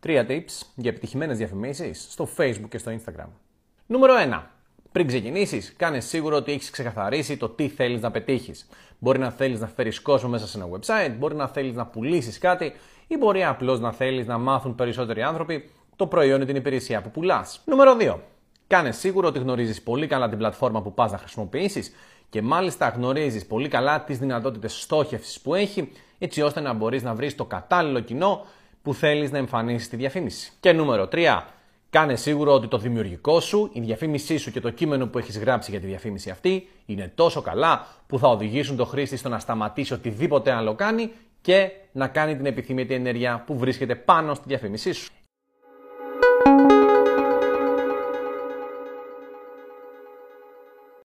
Τρία tips για επιτυχημένες διαφημίσεις στο Facebook και στο Instagram. Νούμερο 1. Πριν ξεκινήσεις, κάνε σίγουρο ότι έχεις ξεκαθαρίσει το τι θέλεις να πετύχεις. Μπορεί να θέλεις να φέρεις κόσμο μέσα σε ένα website, μπορεί να θέλεις να πουλήσεις κάτι ή μπορεί απλώς να θέλεις να μάθουν περισσότεροι άνθρωποι το προϊόν ή την υπηρεσία που πουλάς. Νούμερο 2. Κάνε σίγουρο ότι γνωρίζεις πολύ καλά την πλατφόρμα που πας να χρησιμοποιήσεις και μάλιστα γνωρίζεις πολύ καλά τις δυνατότητες στόχευσης που έχει, έτσι ώστε να μπορείς να βρεις το κατάλληλο κοινό που θέλεις να εμφανίσεις τη διαφήμιση. Και νούμερο 3. Κάνε σίγουρο ότι το δημιουργικό σου, η διαφήμισή σου και το κείμενο που έχεις γράψει για τη διαφήμιση αυτή είναι τόσο καλά που θα οδηγήσουν το χρήστη στο να σταματήσει οτιδήποτε άλλο κάνει και να κάνει την επιθυμητή ενέργεια που βρίσκεται πάνω στη διαφήμισή σου.